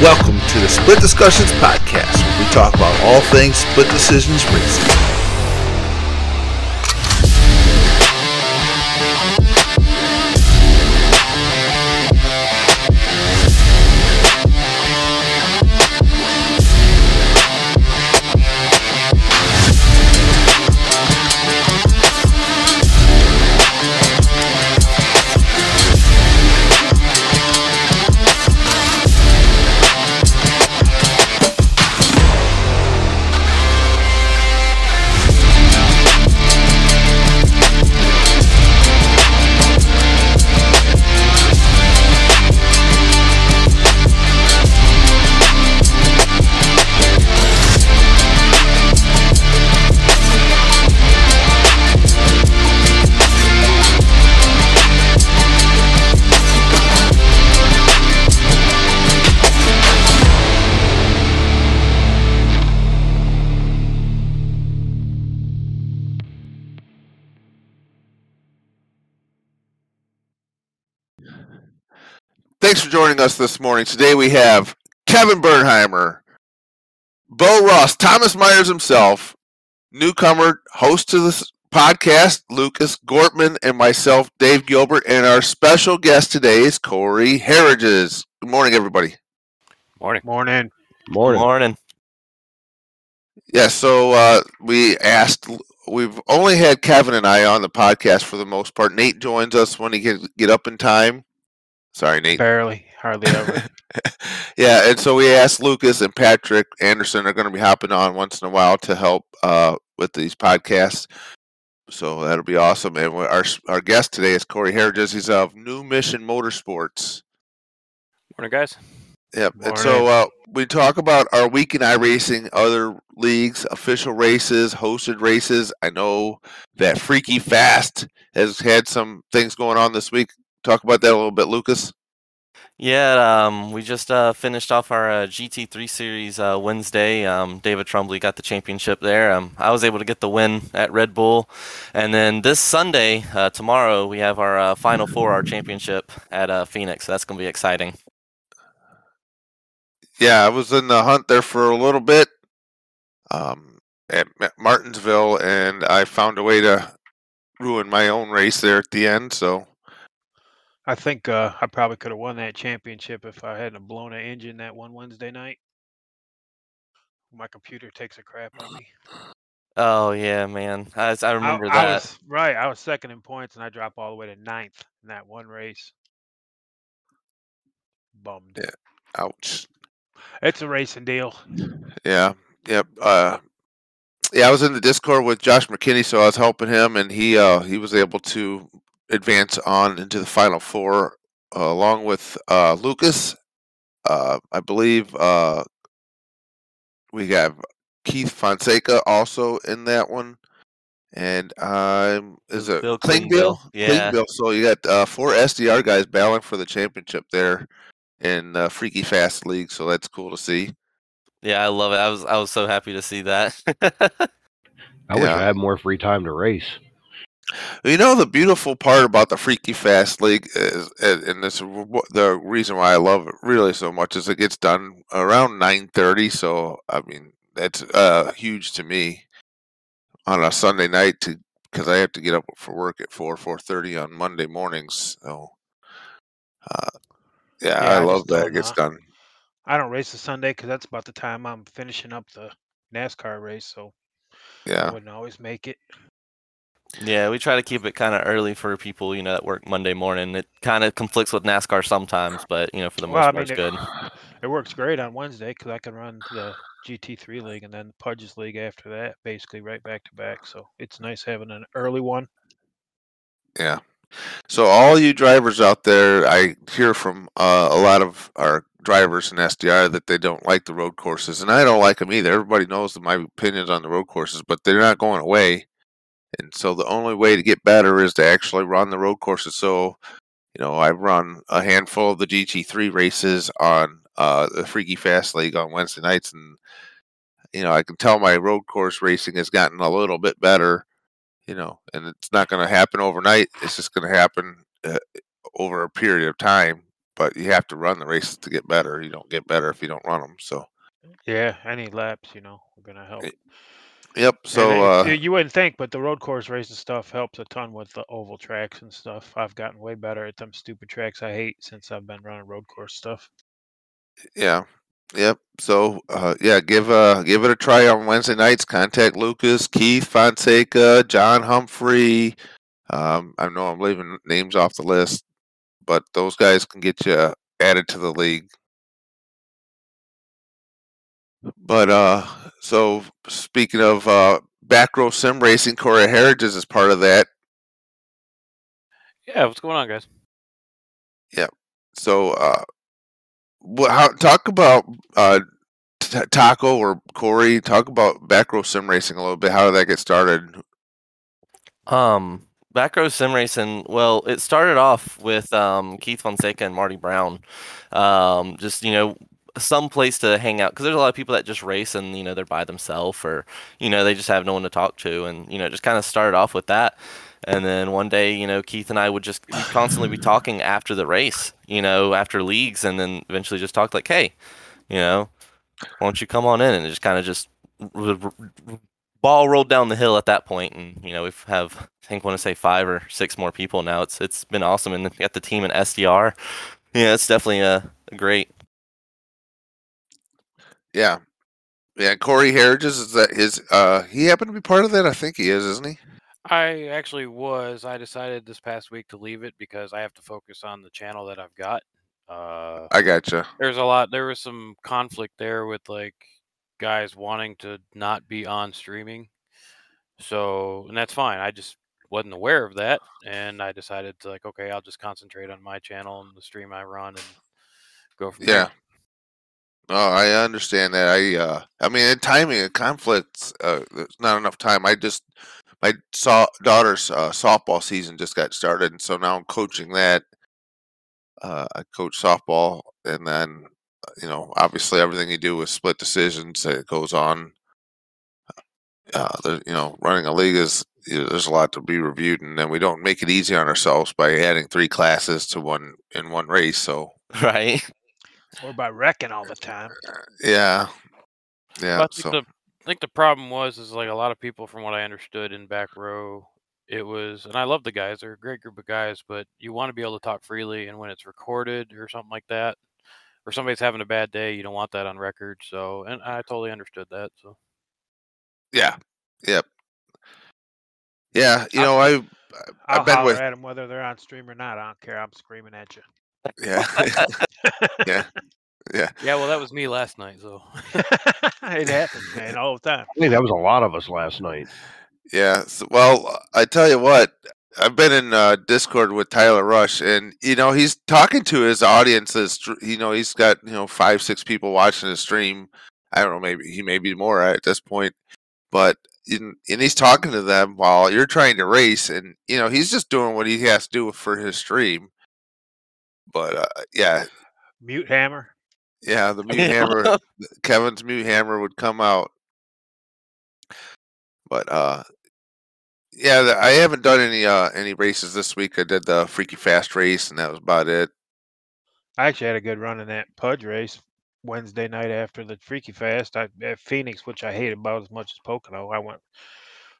Welcome to the Split Discussions Podcast, where we talk about all things split decisions racing. Thanks for joining us this morning. Today we have Kevin Burnheimer, Bo Ross, Thomas Myers himself, newcomer, host to this podcast, Lucas Gortman, and myself, Dave Gilbert, and our special guest today is Corey Harridges. Good morning, everybody. Morning. Morning. Morning. Morning. Yeah, so uh, we asked. We've only had Kevin and I on the podcast for the most part. Nate joins us when he can get up in time. Sorry, Nate. Barely, hardly ever. yeah, and so we asked Lucas and Patrick Anderson are going to be hopping on once in a while to help uh, with these podcasts. So that'll be awesome. And our our guest today is Corey Harridges. He's of New Mission Motorsports. Morning, guys. Yep. And so uh, we talk about our week in iRacing, other leagues, official races, hosted races. I know that Freaky Fast has had some things going on this week. Talk about that a little bit, Lucas. Yeah, um, we just uh, finished off our uh, GT3 series uh, Wednesday. Um, David Trumbly got the championship there. Um, I was able to get the win at Red Bull. And then this Sunday, uh, tomorrow, we have our uh, final four, our championship at uh, Phoenix. So that's going to be exciting. Yeah, I was in the hunt there for a little bit um, at Ma- Martinsville, and I found a way to ruin my own race there at the end. So I think uh, I probably could have won that championship if I hadn't blown an engine that one Wednesday night. My computer takes a crap on me. Oh, yeah, man. I, I remember I, I that. was, right, I was second in points, and I dropped all the way to ninth in that one race. Bummed. Yeah. ouch. It's a racing deal. Yeah. Yep. Uh, yeah, I was in the Discord with Josh McKinney, so I was helping him, and he uh, he was able to advance on into the final four uh, along with uh, Lucas. Uh, I believe uh, we have Keith Fonseca also in that one, and um, is it Bill Klingbill? Klingbill, yeah. Klingbill. So you got uh, four SDR guys battling for the championship there in uh, Freaky Fast League. So that's cool to see. Yeah, I love it. I was I was so happy to see that. I wish I had more free time to race. You know the beautiful part about the Freaky Fast League is, and this the reason why I love it really so much is it gets done around nine thirty. So I mean that's uh, huge to me on a Sunday night to because I have to get up for work at four four thirty on Monday mornings. So uh, yeah, Yeah, I I love that it gets done. I don't race a Sunday because that's about the time I'm finishing up the NASCAR race, so yeah, I wouldn't always make it. Yeah, we try to keep it kind of early for people, you know, that work Monday morning. It kind of conflicts with NASCAR sometimes, but you know, for the most Well, I part, mean, it's it- good. It works great on Wednesday because I can run the GT3 league and then the Pudges league after that, basically right back to back. So it's nice having an early one. Yeah. So all you drivers out there, I hear from uh, a lot of our drivers in SDR that they don't like the road courses, and I don't like them either. Everybody knows my opinions on the road courses, but they're not going away. And so the only way to get better is to actually run the road courses. So, you know, I've run a handful of the GT3 races on uh, the Freaky Fast League on Wednesday nights, and you know, I can tell my road course racing has gotten a little bit better you know, and it's not going to happen overnight. It's just going to happen uh, over a period of time. but you have to run the races to get better. You don't get better if you don't run them. So, Yeah, any laps, you know, are gonna help. Eh, yep. So, uh, you- you wouldn't think, but the road course racing stuff helps a ton with the oval tracks and stuff. I've gotten way better at them stupid tracks I hate since I've been running road course stuff. yeah, yep. So, uh, yeah, give uh give it a try on Wednesday nights. Contact Lucas, Keith Fonseca, John Humphrey. Um, I know I'm leaving names off the list, but those guys can get you added to the league. But uh, so speaking of uh, back row sim racing, Corey Heritage is part of that. Yeah, what's going on, guys? Yeah. So, uh, what, how, talk about uh, T- Taco or Corey. Talk about back row sim racing a little bit. How did that get started? Um, back row sim racing. Well, it started off with um, Keith Fonseca and Marty Brown. Um, just you know, some place to hang out because there's a lot of people that just race and you know they're by themselves or you know they just have no one to talk to and you know just kind of started off with that. And then one day, you know, Keith and I would just constantly be talking after the race, you know, after leagues, and then eventually just talk like, "Hey, you know, why don't you come on in?" And just kind of just r- r- r- ball rolled down the hill at that point, and you know we have I think want to say five or six more people now. It's it's been awesome, and got the team in SDR. Yeah, it's definitely a great. Yeah, yeah. Corey Heritage is that his? Uh, he happened to be part of that. I think he is, isn't he? I actually was. I decided this past week to leave it because I have to focus on the channel that I've got. Uh, I gotcha. there's a lot. There was some conflict there with like guys wanting to not be on streaming. So, and that's fine. I just wasn't aware of that, and I decided to like, okay, I'll just concentrate on my channel and the stream I run and go from Yeah. there. Oh, I understand that. I, uh, I mean, in timing and conflicts, uh, there's not enough time. I just, my saw daughter's uh, softball season just got started, and so now I'm coaching that. Uh, I coach softball, and then, uh, you know, obviously everything you do is split decisions. It goes on. Uh, you know, running a league is you know, there's a lot to be reviewed, and then we don't make it easy on ourselves by adding three classes to one in one race. So, Right. Or by wrecking all the time. yeah, yeah. But I think, So, the, I think the problem was is like a lot of people, from what I understood in back row, it was, and I love the guys; they're a great group of guys. But you want to be able to talk freely, and when it's recorded or something like that, or somebody's having a bad day, you don't want that on record. So, and I totally understood that. So, Yeah. Yep. Yeah. You I- know, I I'll I've been with at them whether they're on stream or not. I don't care. I'm screaming at you. Yeah. yeah. yeah, Yeah. well, that was me last night. So, it happens, man, all the time. I think that was a lot of us last night. Yeah. So, well, I tell you what, I've been in uh, Discord with Tyler Rush, and you know he's talking to his audiences. You know he's got you know five, six people watching his stream. I don't know, maybe he may be more at this point, but in, and he's talking to them while you're trying to race, and you know he's just doing what he has to do for his stream. But uh, yeah, Mute hammer. yeah, the mute hammer, Kevin's mute hammer would come out. But uh, yeah, I haven't done any uh any races this week. I did the Freaky Fast race, and that was about it. I actually had a good run in that Pudge race Wednesday night after the Freaky Fast. I at Phoenix, which I hate about as much as Pocono. I went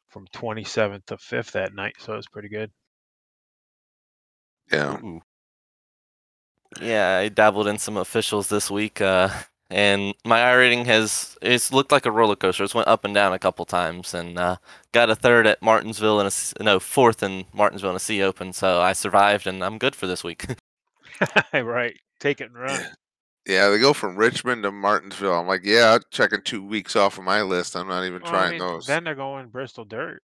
from 27th to 5th that night, so it was pretty good. Yeah, Ooh. Yeah, I dabbled in some officials this week, uh, and my iRating has it's looked like a roller coaster. It's went up and down a couple times, and uh, got a third at Martinsville and a C- no fourth in Martinsville in a C Open. So I survived, and I'm good for this week. right. Take it and run. yeah. They go from Richmond to Martinsville. I'm like, yeah, I'm checking two weeks off of my list. I'm not even Well, I trying mean, those. Then they're going Bristol Dirt.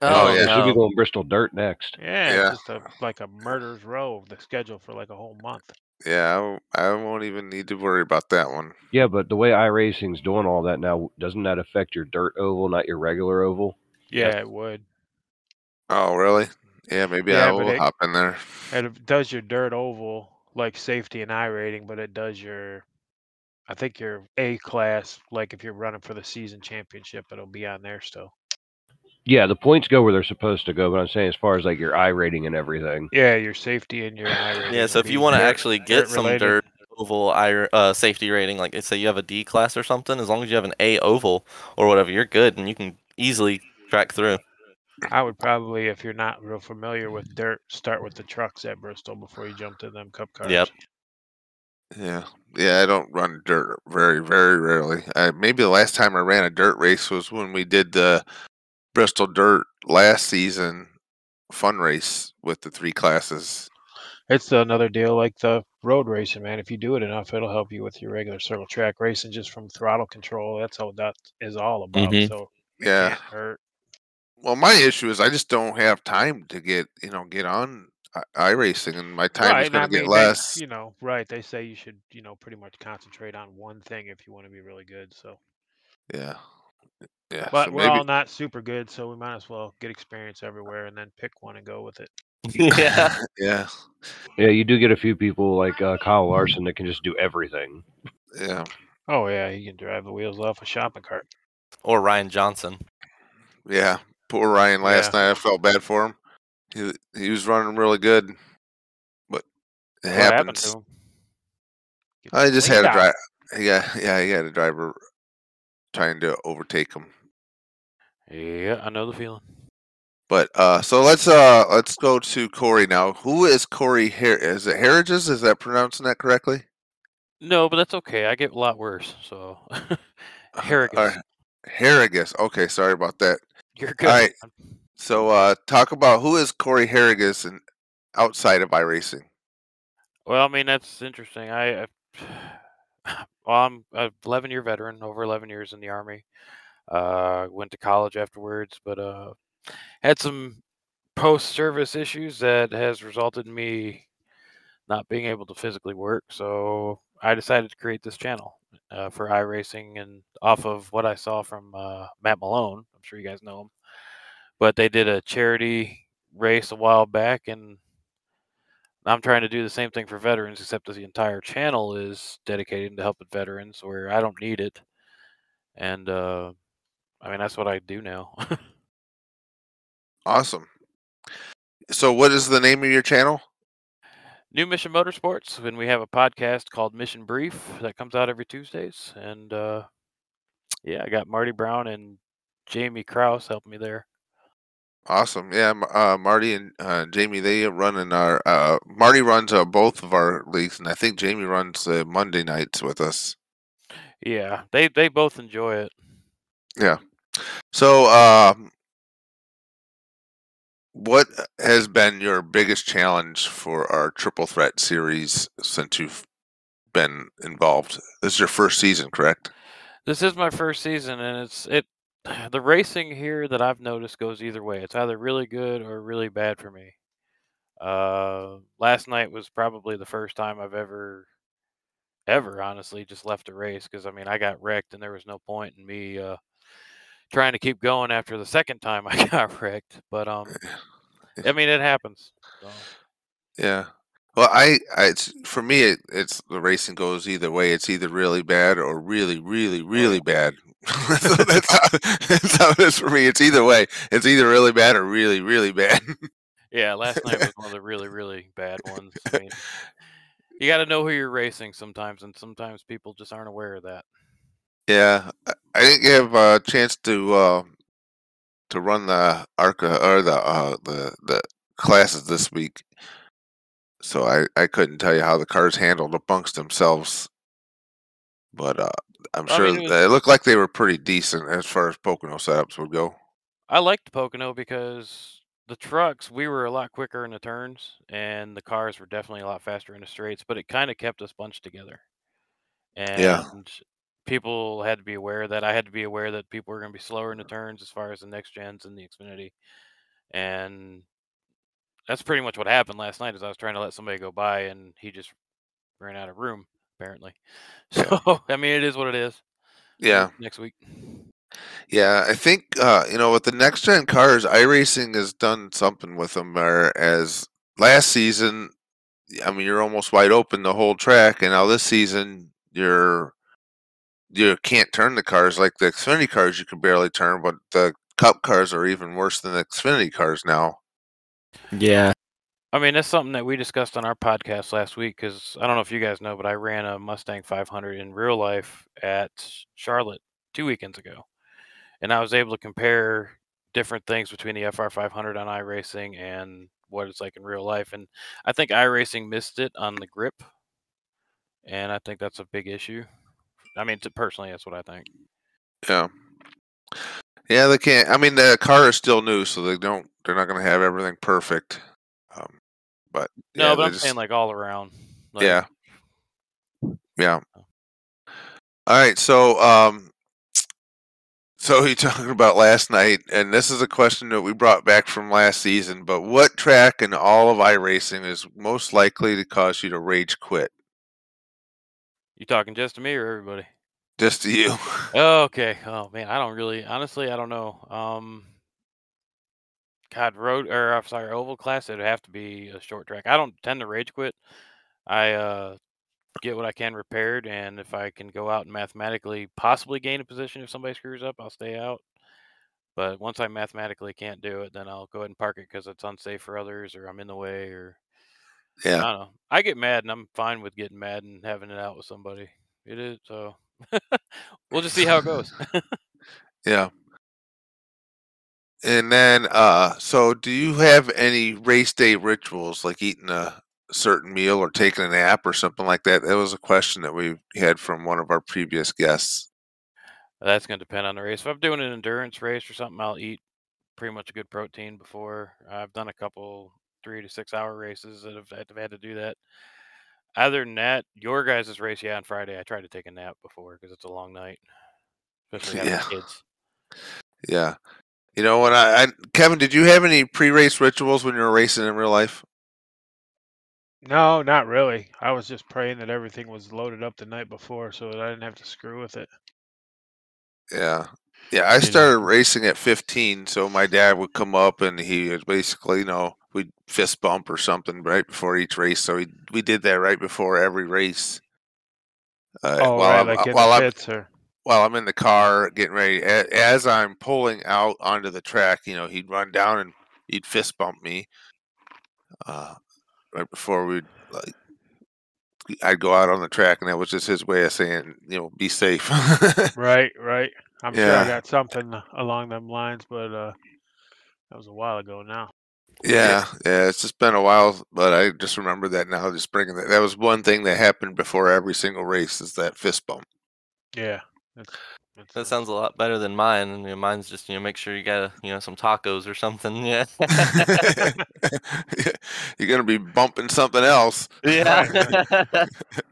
Oh, we yeah. should be no. going Bristol Dirt next. Yeah, Yeah. it's just a, like a murder's row. The schedule for like a whole month. Yeah, I, won't- I won't even need to worry about that one. Yeah, but the way iRacing's doing all that now, doesn't that affect your dirt oval, not your regular oval? Yeah, Yes. it would. Oh, really? Yeah, maybe Yeah, I will it- hop in there. It does your dirt oval like safety and iRating, but it does your, I think your A class. Like if you're running for the season championship, it'll be on there still. Yeah, the points go where they're supposed to go, but I'm saying as far as like your iRating and everything. Yeah, your safety and your high rating Yeah, so if you want to actually get some related. dirt oval I, uh, safety rating, like say you have a D class or something, as long as you have an A oval or whatever, you're good and you can easily track through. I would probably, if you're not real familiar with dirt, start with the trucks at Bristol before you jump to them cup cars. Yep. Yeah, yeah. I don't run dirt very, very rarely. Uh, maybe the last time I ran a dirt race was when we did the Bristol Dirt last season fun race with the three classes. It's another deal like the road racing, man. If you do it enough, it'll help you with your regular circle track racing just from throttle control. That's all that is all about. Mhm. So Yeah. Well, my issue is I just don't have time to get you know get on i- racing, and my time right. is and going to get mean, they- less. you know, right. They say you should, you know, pretty much concentrate on one thing if you want to be really good. So, Yeah, yeah. but so we're maybe all not super good, so we might as well get experience everywhere and then pick one and go with it. yeah. yeah, Yeah, you do get a few people like uh, Kyle Larson that can just do everything. yeah. Oh yeah, he can drive the wheels off a shopping cart. Or Ryan Johnson. Yeah, poor Ryan. Last Yeah. night I felt bad for him. He he was running really good, but it What happened happens. to him? I just had cleaned a drive. Yeah, yeah, he had a driver trying to overtake him. Yeah, I know the feeling. But uh, so let's uh let's go to Corey now. Who is Corey? Her- is it Harridges? Is that pronouncing that correctly? No, but that's okay. I get a lot worse. So, Harrigus. Uh, Harrigus. Okay, sorry about that. You're good. right. man. So uh, talk about who is Corey Harrigus and outside of iRacing. Well, I mean that's interesting. I, I well, I'm a 11 year veteran, over 11 years in the army. Uh, went to college afterwards, but uh, had some post service issues that has resulted in me not being able to physically work. So I decided to create this channel uh, for iRacing and off of what I saw from uh, Matt Malone. I'm sure you guys know him, but they did a charity race a while back and I'm trying to do the same thing for veterans, except that the entire channel is dedicated to helping veterans where I don't need it. And uh, I mean, that's what I do now. Awesome. So what is the name of your channel? New Mission Motorsports, and we have a podcast called Mission Brief that comes out every Tuesdays. And uh, yeah, I got Marty Brown and Jamie Kraus helping me there. Awesome. Yeah, uh, Marty and uh, Jamie, they run in our. Uh, Marty runs uh, both of our leagues, and I think Jamie runs uh, Monday nights with us. Yeah, they they both enjoy it. Yeah. So, um, what has been your biggest challenge for our Triple Threat series since you've been involved? This is your first season, correct? This is my first season, and it's it. The racing here that I've noticed goes either way. It's either really good or really bad for me. Uh, last night was probably the first time I've ever, ever honestly just left a race because I mean I got wrecked and there was no point in me uh, trying to keep going after the second time I got wrecked. But um, I mean it happens. So. Yeah. Well, I, I it's for me. It, it's the racing goes either way. It's either really bad or really, really, really bad. so that's, how, that's how it is for me. It's either way. It's either really bad or really, really bad. Yeah, last night was one of the really, really bad ones. I mean, you got to know who you're racing sometimes, and sometimes people just aren't aware of that. yeah, I- I didn't have a chance to uh, to run the ARCA or the uh, the the classes this week, so I I couldn't tell you how the cars handled amongst themselves. But uh, I'm I sure mean, it was- they looked like they were pretty decent as far as Pocono setups would go. I liked Pocono because the trucks we were a lot quicker in the turns, and the cars were definitely a lot faster in the straights. But it kind of kept us bunched together, and Yeah. people had to be aware that. I had to be aware that people were going to be slower in the turns as far as the next gens and the Xfinity, and that's pretty much what happened last night. Is I was trying to let somebody go by, and he just ran out of room apparently. Yeah. So I mean, it is what it is. Yeah. Next week. Yeah, I think uh, you know with the next gen cars, iRacing has done something with them. As last season, I mean, you're almost wide open the whole track, and now this season, you're you can't turn the cars like the Xfinity cars. You can barely turn, but the Cup cars are even worse than the Xfinity cars now. Yeah. I mean, that's something that we discussed on our podcast last week because I don't know if you guys know, but I ran a Mustang 500 in real life at Charlotte two weekends ago. And I was able to compare different things between the FR 500 on iRacing and what it's like in real life. And I think iRacing missed it on the grip. And I think that's a big issue. I mean, to, personally, that's what I think. Yeah. Yeah, they can't. I mean, the car is still new, so they don't. They're not going to have everything perfect. Um, but No, yeah, but I'm just- saying like all around. Like, yeah, yeah. All right, so um, so you're talking about last night, and this is a question that we brought back from last season. But what track in all of iRacing is most likely to cause you to rage quit? You talking just to me or everybody? Just to you. Oh, okay. Oh man, I don't really honestly I don't know. Um God, road or I'm sorry, oval class, it'd have to be a short track. I don't tend to rage quit. I uh get what I can repaired and if I can go out and mathematically possibly gain a position if somebody screws up, I'll stay out. But once I mathematically can't do it, then I'll go ahead and park it because it's unsafe for others or I'm in the way or yeah. I don't know. I get mad and I'm fine with getting mad and having it out with somebody. It is so we'll just see how it goes. yeah. And then, uh, so do you have any race day rituals, like eating a certain meal or taking a nap or something like that? That was a question that we had from one of our previous guests. That's going to depend on the race. If I'm doing an endurance race or something, I'll eat pretty much a good protein before. I've done a couple three to six hour races that have, that have had to do that. Other than that, your guys' race, yeah, on Friday, I tried to take a nap before because it's a long night, especially having Yeah. kids. Yeah. You know, when I, I Kevin, did you have any pre-race rituals when you were racing in real life? No, not really. I was just praying that everything was loaded up the night before so that I didn't have to screw with it. Yeah. Yeah, I started racing at 15, so my dad would come up and he would basically, you know, we'd fist bump or something right before each race. So we we did that right before every race. Uh, Oh, while right, I'm, like in while the I'm pits or while I'm in the car getting ready, as I'm pulling out onto the track, you know, he'd run down and he'd fist bump me. Uh, right before we'd like, I'd go out on the track, and that was just his way of saying, you know, be safe. right, right. I'm sure I got something along them lines, but uh, that was a while ago now. yeah, yeah, it's just been a while, but I just remember that now. Just bringing that. That was one thing that happened before every single race is that fist bump. Yeah, that's, that's That sounds a lot better than mine. And you know, mine's just you know make sure you got you know some tacos or something. Yeah. You're gonna be bumping something else. yeah.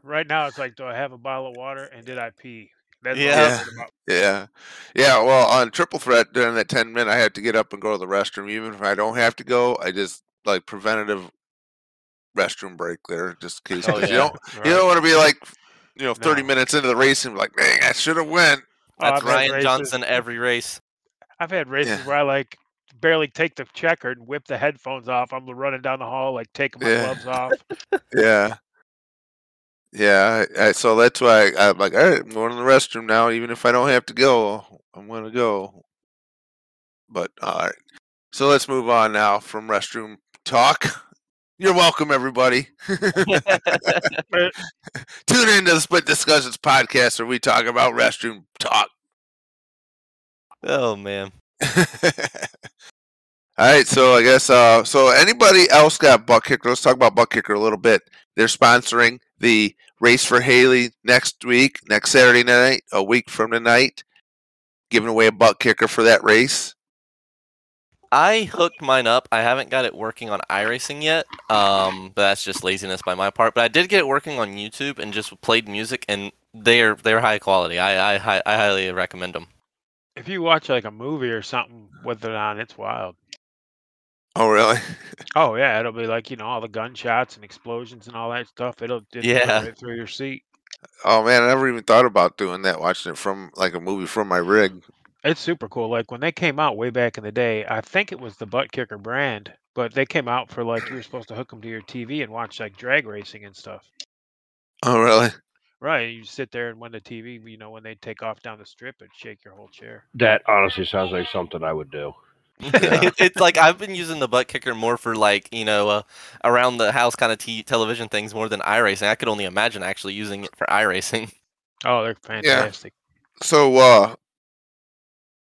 right now. It's like, do I have a bottle of water and did I pee? That's Yeah. all Yeah. Yeah, yeah. Well, on triple threat during that ten minute, I had to get up and go to the restroom. Even if I don't have to go, I just like preventative restroom break there, just in case. Oh, 'cause You don't Right. you don't want to be like, you know, thirty No. minutes into the race and be like, dang, I should have went. Oh, That's I've Ryan races- Johnson every race. I've had races Yeah. where I like barely take the checker and whip the headphones off. I'm running down the hall, like taking my Yeah. gloves off. Yeah. Yeah, I, I, so that's why I, I'm like, all right, I'm going to the restroom now. Even if I don't have to go, I'm going to go. But all right, so let's move on now from restroom talk. You're welcome, everybody. Tune into the Split Discussions podcast where we talk about restroom talk. oh man. All right, so I guess uh, so. Anybody else got butt kicker? Let's talk about butt kicker a little bit. They're sponsoring the race for Haley next week, next Saturday night, a week from tonight, giving away a butt kicker for that race. I hooked mine up. I haven't got it working on iRacing yet. Um, but that's just laziness by my part. But I did get it working on YouTube and just played music, and they're they're high quality. I I I highly recommend them. If you watch like a movie or something with it on, it's wild. Oh, really? Oh yeah, it'll be like you know all the gunshots and explosions and all that stuff. It'll, it'll go Yeah. right through your seat. Oh man, I never even thought about doing that. Watching it from like a movie from my rig. It's super cool. Like when they came out way back in the day, I think it was the Butt Kicker brand, but they came out for like you were supposed to hook them to your TV and watch like drag racing and stuff. Oh, really? Right. You sit there and when the TV, you know, when they take off down the strip and shake your whole chair. That honestly sounds like something I would do. It- it's like I've been using the butt kicker more for like you know uh, around the house kind of t- television things more than iRacing. I could only imagine actually using it for iRacing. Oh, they're fantastic. Yeah. So, uh,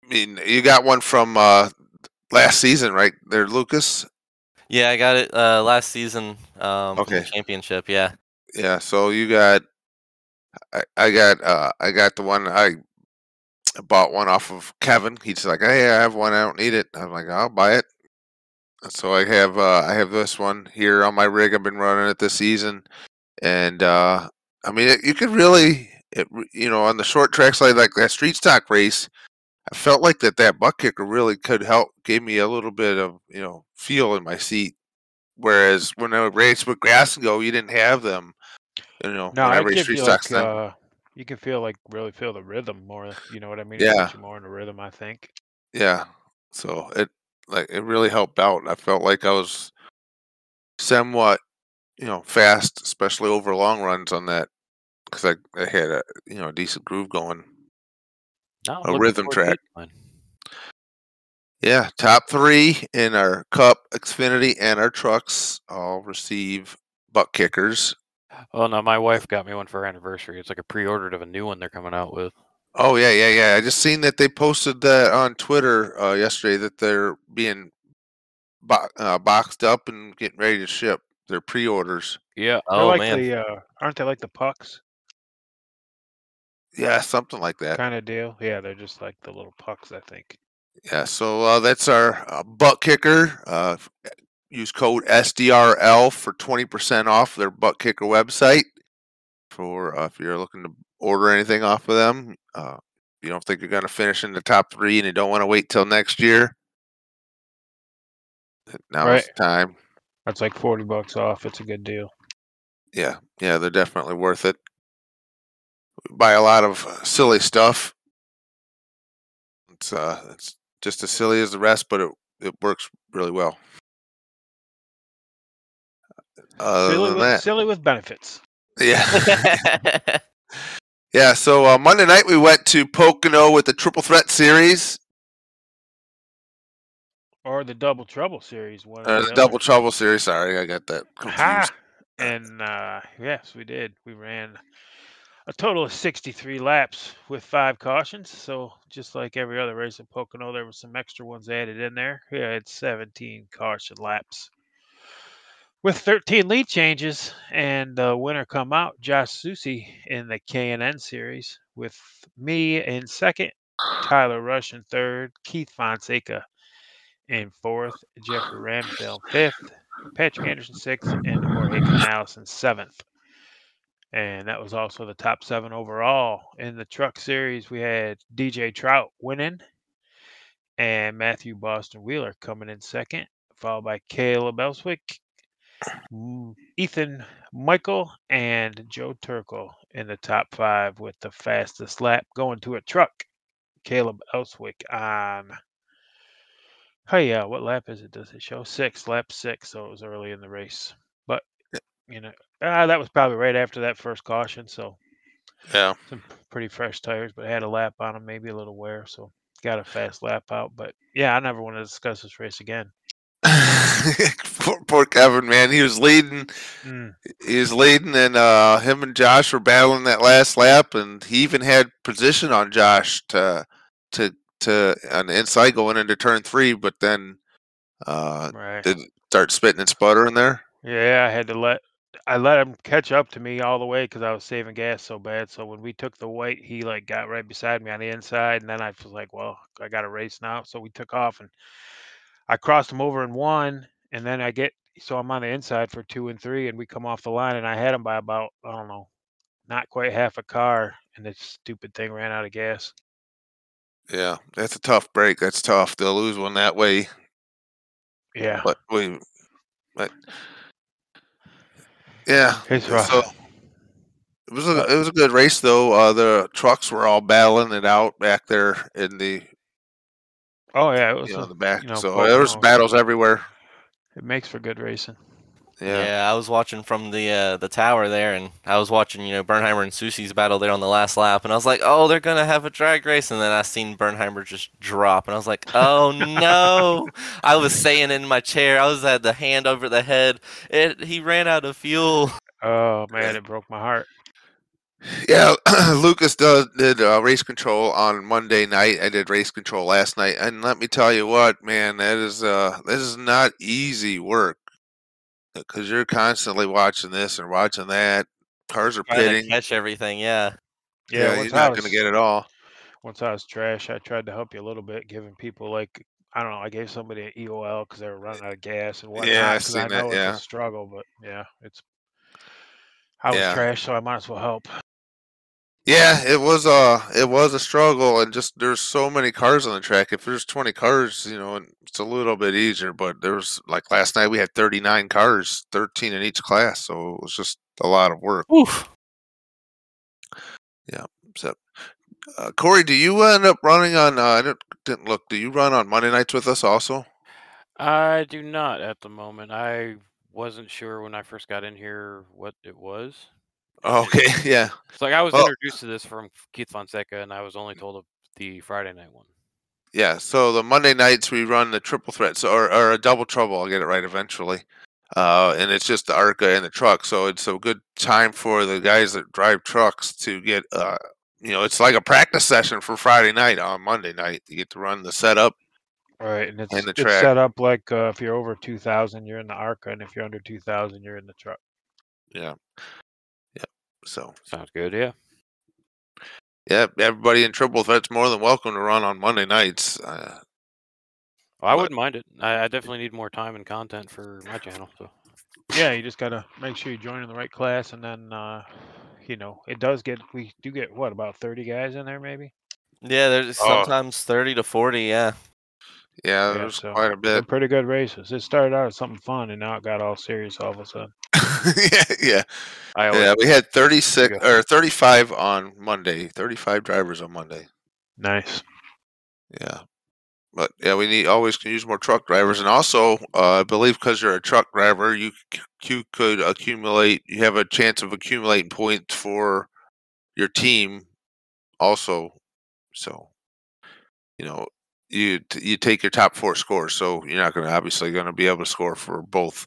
I mean, you got one from uh, last season, right there, Lucas? Yeah, I got it uh, last season. Um, Okay. championship. Yeah. Yeah. So you got, I, I got, uh, I got the one I bought one off of Kevin. He's like, "Hey, I have one. I don't need it." I'm like, "I'll buy it." So I have, uh, I have this one here on my rig. I've been running it this season, and uh, I mean, it, you could really, it, you know, on the short tracks like like that street stock race, I felt like that that butt kicker really could help, gave me a little bit of you know feel in my seat. Whereas when I raced with grass and go, you didn't have them. You know, No, I raced gives street you stocks like then. uh, you can feel like really feel the rhythm more. You know what I mean? Yeah. more in the rhythm. I think. Yeah. So it like it really helped out. I felt like I was somewhat, you know, fast, especially over long runs on that, because I, I had a you know a decent groove going. Now I'm A rhythm track. Yeah, top three in our Cup, Xfinity, and our trucks all receive butt kickers. Oh no, my wife got me one for our anniversary. It's like a pre-ordered of a new one they're coming out with. Oh yeah, yeah, yeah. I just seen that they posted that on Twitter uh, yesterday that they're being bo- uh, boxed up and getting ready to ship. Their pre-orders. Yeah. Oh like man. the uh, aren't they like the pucks Yeah, something like that. kind of deal? Yeah, they're just like the little pucks. I think. Yeah, so uh, that's our uh, butt kicker. Uh, use code SDRL for 20% off their butt kicker website. For uh, if you're looking to order anything off of them, uh, you don't think you're going to finish in the top three and you don't want to wait till next year, now's Right. the time. That's like forty bucks off. It's a good deal. Yeah, yeah, they're definitely worth it. We buy a lot of uh, silly stuff. It's uh, it's just as silly as the rest, but it it works really well. Other silly, with, that, silly with benefits. yeah, yeah. So uh, Monday night we went to Pocono with the Triple Threat Series, Or the double trouble series. One or uh, the the. Double Trouble Series. Sorry, I got that Ha! confused. And uh, yes, we did. We ran a total of 63 laps with five cautions. So just like every other race at Pocono, there were some extra ones added in there. We had 17 caution laps with 13 lead changes, and the winner come out, Josh Susi in the K&N series with me in second, Tyler Rush in third, Keith Fonseca in fourth, Jeffrey Ramsdale fifth, Patrick Anderson sixth, and Jorge Canales in seventh. And that was also the top seven overall. In the truck series, we had DJ Trout winning and Matthew Boston Wheeler coming in second, followed by Caleb Elswick, Ethan Michael, and Joe Turkel in the top five with the fastest lap going to a truck. Caleb Elswick on Hey, yeah, what lap is it? Does it show six? Lap six, so it was early in the race. You know, ah, that was probably right after that first caution, so Yeah, some pretty fresh tires, but had a lap on them, maybe a little wear, so got a fast lap out. But yeah, I never want to discuss this race again. poor, poor Kevin, man. He was leading. Mm, he was leading, and uh, him and Josh were battling that last lap, and he even had position on Josh to to to on the inside going into turn three, but then uh, right. did start spitting and sputtering there. Yeah, I had to let I let him catch up to me all the way because I was saving gas so bad. So when we took the white, he like got right beside me on the inside, and then I was like, "Well, I got to race now." So we took off, and I crossed him over and won. and then I get so I'm on the inside for two and three, and we come off the line, and I had him by about I don't know, not quite half a car, and this stupid thing ran out of gas. Yeah, that's a tough break. That's tough to lose one that way. Yeah, But we, but yeah, it's rough. so it was a it was a good race though. Uh, the trucks were all battling it out back there in the oh yeah, it was. you know a- the back. you know, so there was battles everywhere. it makes for good racing. Yeah. Yeah, I was watching from the uh, the tower there, and I was watching you know Burnheimer and Susie's battle there on the last lap, and I was like, oh, they're gonna have a drag race, and then I seen Burnheimer just drop, and I was like, oh no! I was saying in my chair, I was at the hand over the head. It he ran out of fuel. Oh man, it broke my heart. Yeah, Lucas does, did uh, race control on Monday night. I did race control last night, and let me tell you what, man, that is uh, this is not easy work because you're constantly watching this and watching that. Cars are Trying to pitting. catch everything, yeah. Yeah, once he's I not was- going to get it all. Once I was trash, I tried to help you a little bit, giving people like I don't know. I gave somebody an EOL because they were running out of gas and whatnot. Yeah, I've 'cause I seen that, know yeah. it's a struggle, but yeah, it's. I was Yeah. trash, so I might as well help. Yeah, it was uh it was a struggle and just there's so many cars on the track. If there's 20 cars, you know, it's a little bit easier, but there was like last night we had 39 cars, 13 in each class, so it was just a lot of work. Oof. Yeah. So, uh, Corey, do you end up running on? Uh, I didn't, didn't look. Do you run on Monday nights with us also? I do not at the moment. I wasn't sure when I first got in here what it was. Oh, okay, yeah, It's like I was Well- introduced to this from Keith Fonseca, and I was only told of the Friday night one. yeah. So the Monday nights we run the triple threats or, or a double trouble. I'll get it right eventually. Uh, and it's just the ARCA and the truck, so it's a good time for the guys that drive trucks to get. Uh, you know, it's like a practice session for Friday night on Monday night. You get to run the setup. Right, and it's, And the it's track. set up like uh, if you're over two thousand, you're in the ARCA, and if you're under two thousand, you're in the truck. Yeah, yeah. So Sounds good, yeah. yeah, everybody in triple threats more than welcome to run on Monday nights. Uh, Well, I But- wouldn't mind it. I, I definitely need more time and content for my channel. So Yeah, you just gotta make sure you join in the right class, and then uh, you know it does get we do get what about thirty guys in there maybe. Yeah, there's Oh. sometimes 30 to 40, yeah. Yeah, Yeah, there's so quite a bit. pretty good races. It started out as something fun, and now it got all serious all of a sudden. yeah, yeah. Yeah, we had 36 or 35 on Monday. 35 drivers on Monday. Nice. Yeah. But yeah, we need always can use more truck drivers, and also uh, I believe because you're a truck driver, you you could accumulate. You have a chance of accumulating points for your team, also. So, you know, you t- you take your top four scores, so you're not going to obviously going to be able to score for both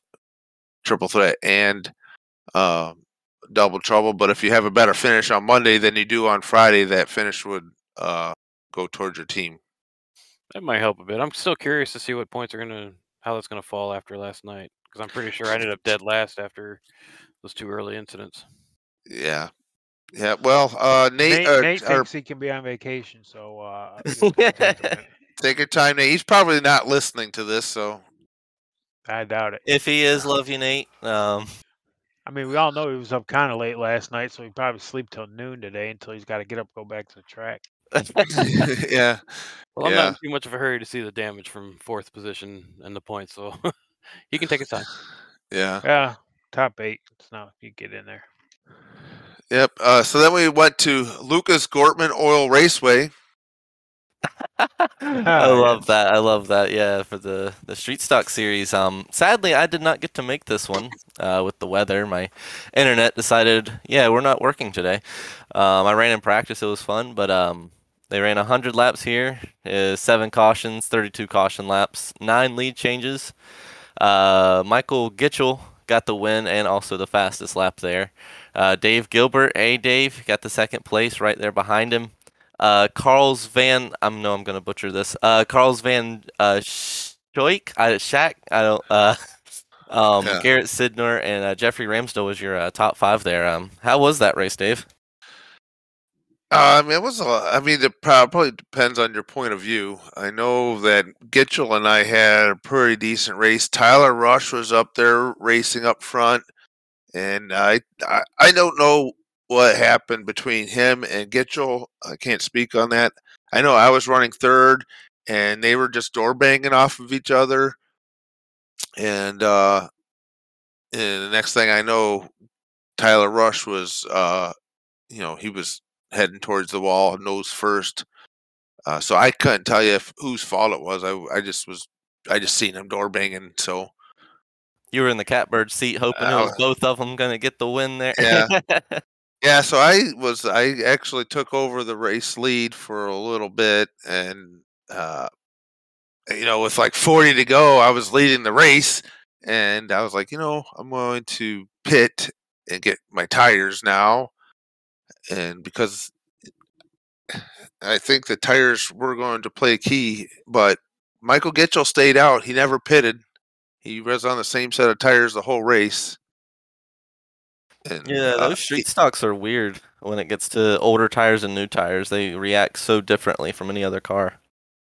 triple threat and um, double trouble. But if you have a better finish on Monday than you do on Friday, that finish would uh, go towards your team. that might help a bit. I'm still curious to see what points are gonna how that's gonna fall after last night because I'm pretty sure I ended up dead last after those two early incidents. Yeah. Yeah. Well, uh, Nate, Nate, uh, Nate or thinks he can be on vacation, so uh, you'll have to take a your time, Nate. He's probably not listening to this, so I doubt it. If he is, love you, Nate. Um, I mean, we all know he was up kind of late last night, so he probably sleep till noon today until he's got to get up, go back to the track. yeah. Well, I'm Yeah. not in too much of a hurry to see the damage from fourth position and the points, so he can take his time. Yeah. Yeah, top eight. It's not if you get in there. Yep. Uh, so then we went to Lucas Gortman Oil Raceway. I love that. I love that. Yeah, for the the Street Stock series. Um, sadly, I did not get to make this one uh, with the weather. My internet decided, yeah, we're not working today. Um, I ran in practice. It was fun, but um, they ran 100 laps here. Uh, seven cautions, 32 caution laps, nine lead changes. Uh, Michael Gitchell got the win and also the fastest lap there. Uh, Dave Gilbert, a Dave, got the second place right there behind him. Uh, Carl's Van, I know I'm gonna butcher this. Uh, Carl's Van uh, Schoik, I Shack, I don't. Uh, um, Yeah. Garrett Sidner and uh, Jeffrey Ramsdell was your uh, top five there. Um, how was that race, Dave? Uh, I mean, it was. A, I mean, it probably depends on your point of view. I know that Gitchell and I had a pretty decent race. Tyler Rush was up there racing up front, and I I, I don't know what happened between him and Gitchell. I can't speak on that. I know I was running third, and they were just door banging off of each other, and uh, and the next thing I know, Tyler Rush was uh, you know, he was heading towards the wall, nose first. Uh, so I couldn't tell you if, whose fault it was. I I just was I just seen him door banging. So You were in the catbird seat, hoping it was Uh, both of them going to get the win there. Yeah. Yeah, so I was I actually took over the race lead for a little bit and uh you know, with like 40 to go, I was leading the race and I was like, you know, I'm going to pit and get my tires now and because I think the tires were going to play a key, but Michael Gitchell stayed out. He never pitted. He was on the same set of tires the whole race. And, Yeah, uh, those street stocks are weird when it gets to older tires and new tires. They react so differently from any other car.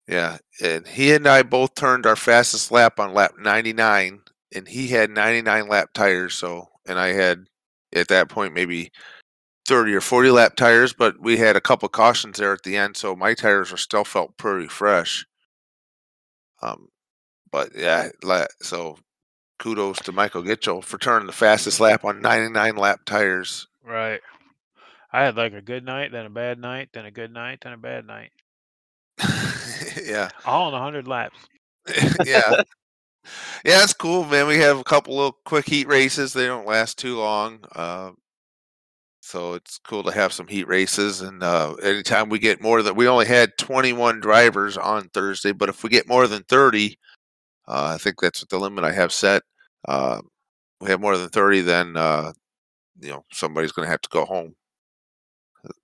Yeah, and he and I both turned our fastest lap on lap 99, and he had 99 lap tires. So, and I had at that point maybe 30 or 40 lap tires, but we had a couple cautions there at the end, so my tires were still felt pretty fresh. Um, but yeah, so kudos to Michael Gitchell for turning the fastest lap on 99 lap tires. Right. I had like a good night, then a bad night, then a good night, then a bad night. yeah. All in a hundred laps. yeah. Yeah, it's cool, man. We have a couple little quick heat races. They don't last too long. Uh, so it's cool to have some heat races. And uh, anytime we get more than, we only had 21 drivers on Thursday, but if we get more than 30, uh, I think that's the limit I have set. Uh, we have more than 30, then, uh, you know, somebody's going to have to go home.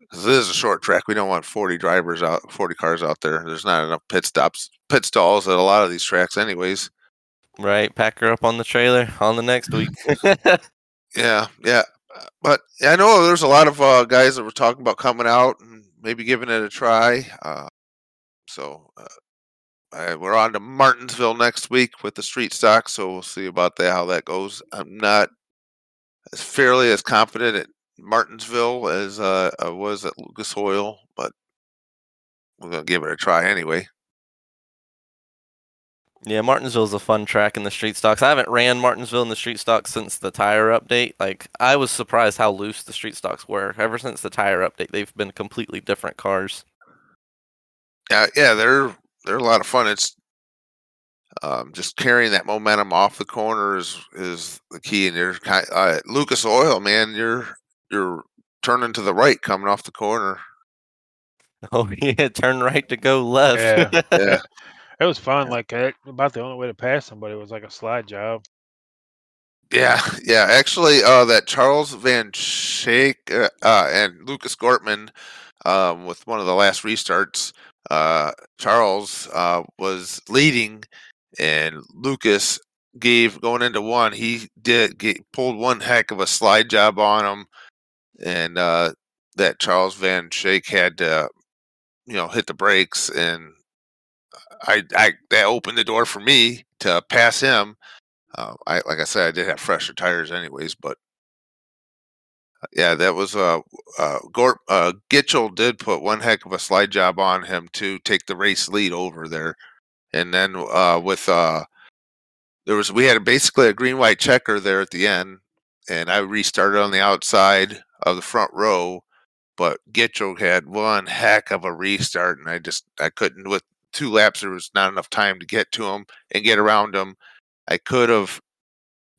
Because this is a short track. We don't want 40 drivers out, 40 cars out there. There's not enough pit stops, pit stalls at a lot of these tracks, anyways. Right? Pack her up on the trailer on the next week. Yeah, yeah. uh, But yeah, I know there's a lot of uh, guys that were talking about coming out and maybe giving it a try. Uh, so uh, I, we're on to Martinsville next week with the street stock, so we'll see about that how that goes. I'm not as fairly as confident at Martinsville as uh, I was at Lucas Oil, but we're gonna give it a try anyway. yeah, Martinsville's a fun track in the street stocks. I haven't ran Martinsville in the street stocks since the tire update. Like I was surprised how loose the street stocks were. Ever since the tire update, they've been completely different cars. Yeah, yeah, they're they're a lot of fun. It's um, just carrying that momentum off the corner is is the key. And you're kind uh, Lucas Oil, man. You're you're turning to the right coming off the corner. Oh yeah, turn right to go left. Yeah. Yeah, It was fun. Like uh, about the only way to pass somebody was like a slide job. yeah, yeah. Actually, uh, that Charles Van Shake uh, uh, and Lucas Gortman, um, with one of the last restarts, uh, Charles uh, was leading, and Lucas gave going into one. He did get, pulled one heck of a slide job on him, and uh, that Charles Van Shake had to, you know, hit the brakes, and I, I that opened the door for me to pass him. Uh, I like I said, I did have fresher tires anyways, but yeah, that was uh, uh, Gort uh, Gitchell did put one heck of a slide job on him to take the race lead over there, and then uh, with uh, there was we had basically a green white checker there at the end, and I restarted on the outside of the front row, but Gitchell had one heck of a restart, and I just I couldn't with two laps there was not enough time to get to him and get around him. I could have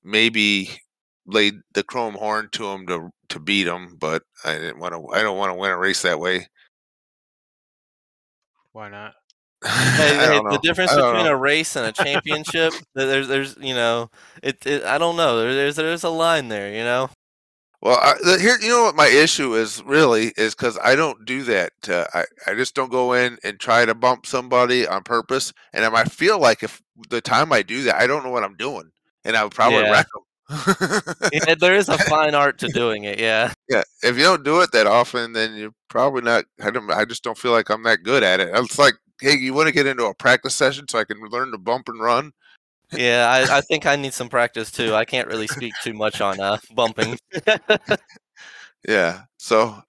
maybe laid the chrome horn to him to to beat him, but I didn't want to. I don't want to win a race that way. Why not? Hey, I hey, don't the know. difference I don't between know. a race and a championship, there's, there's, you know, it, it, I don't know. There, there's, there's a line there, you know. Well, I, the, here, you know what my issue is really is because I don't do that. Uh, I I just don't go in and try to bump somebody on purpose, and I feel like if the time I do that, I don't know what I'm doing, and I would probably Yeah. wreck them. Yeah, there is a fine art to doing it. Yeah. yeah, if you don't do it that often, then you're probably not. I don't. I just don't feel like I'm that good at it. It's like, hey, you want to get into a practice session so I can learn to bump and run? Yeah, I, I think I need some practice too. I can't really speak too much on uh, bumping. Yeah. So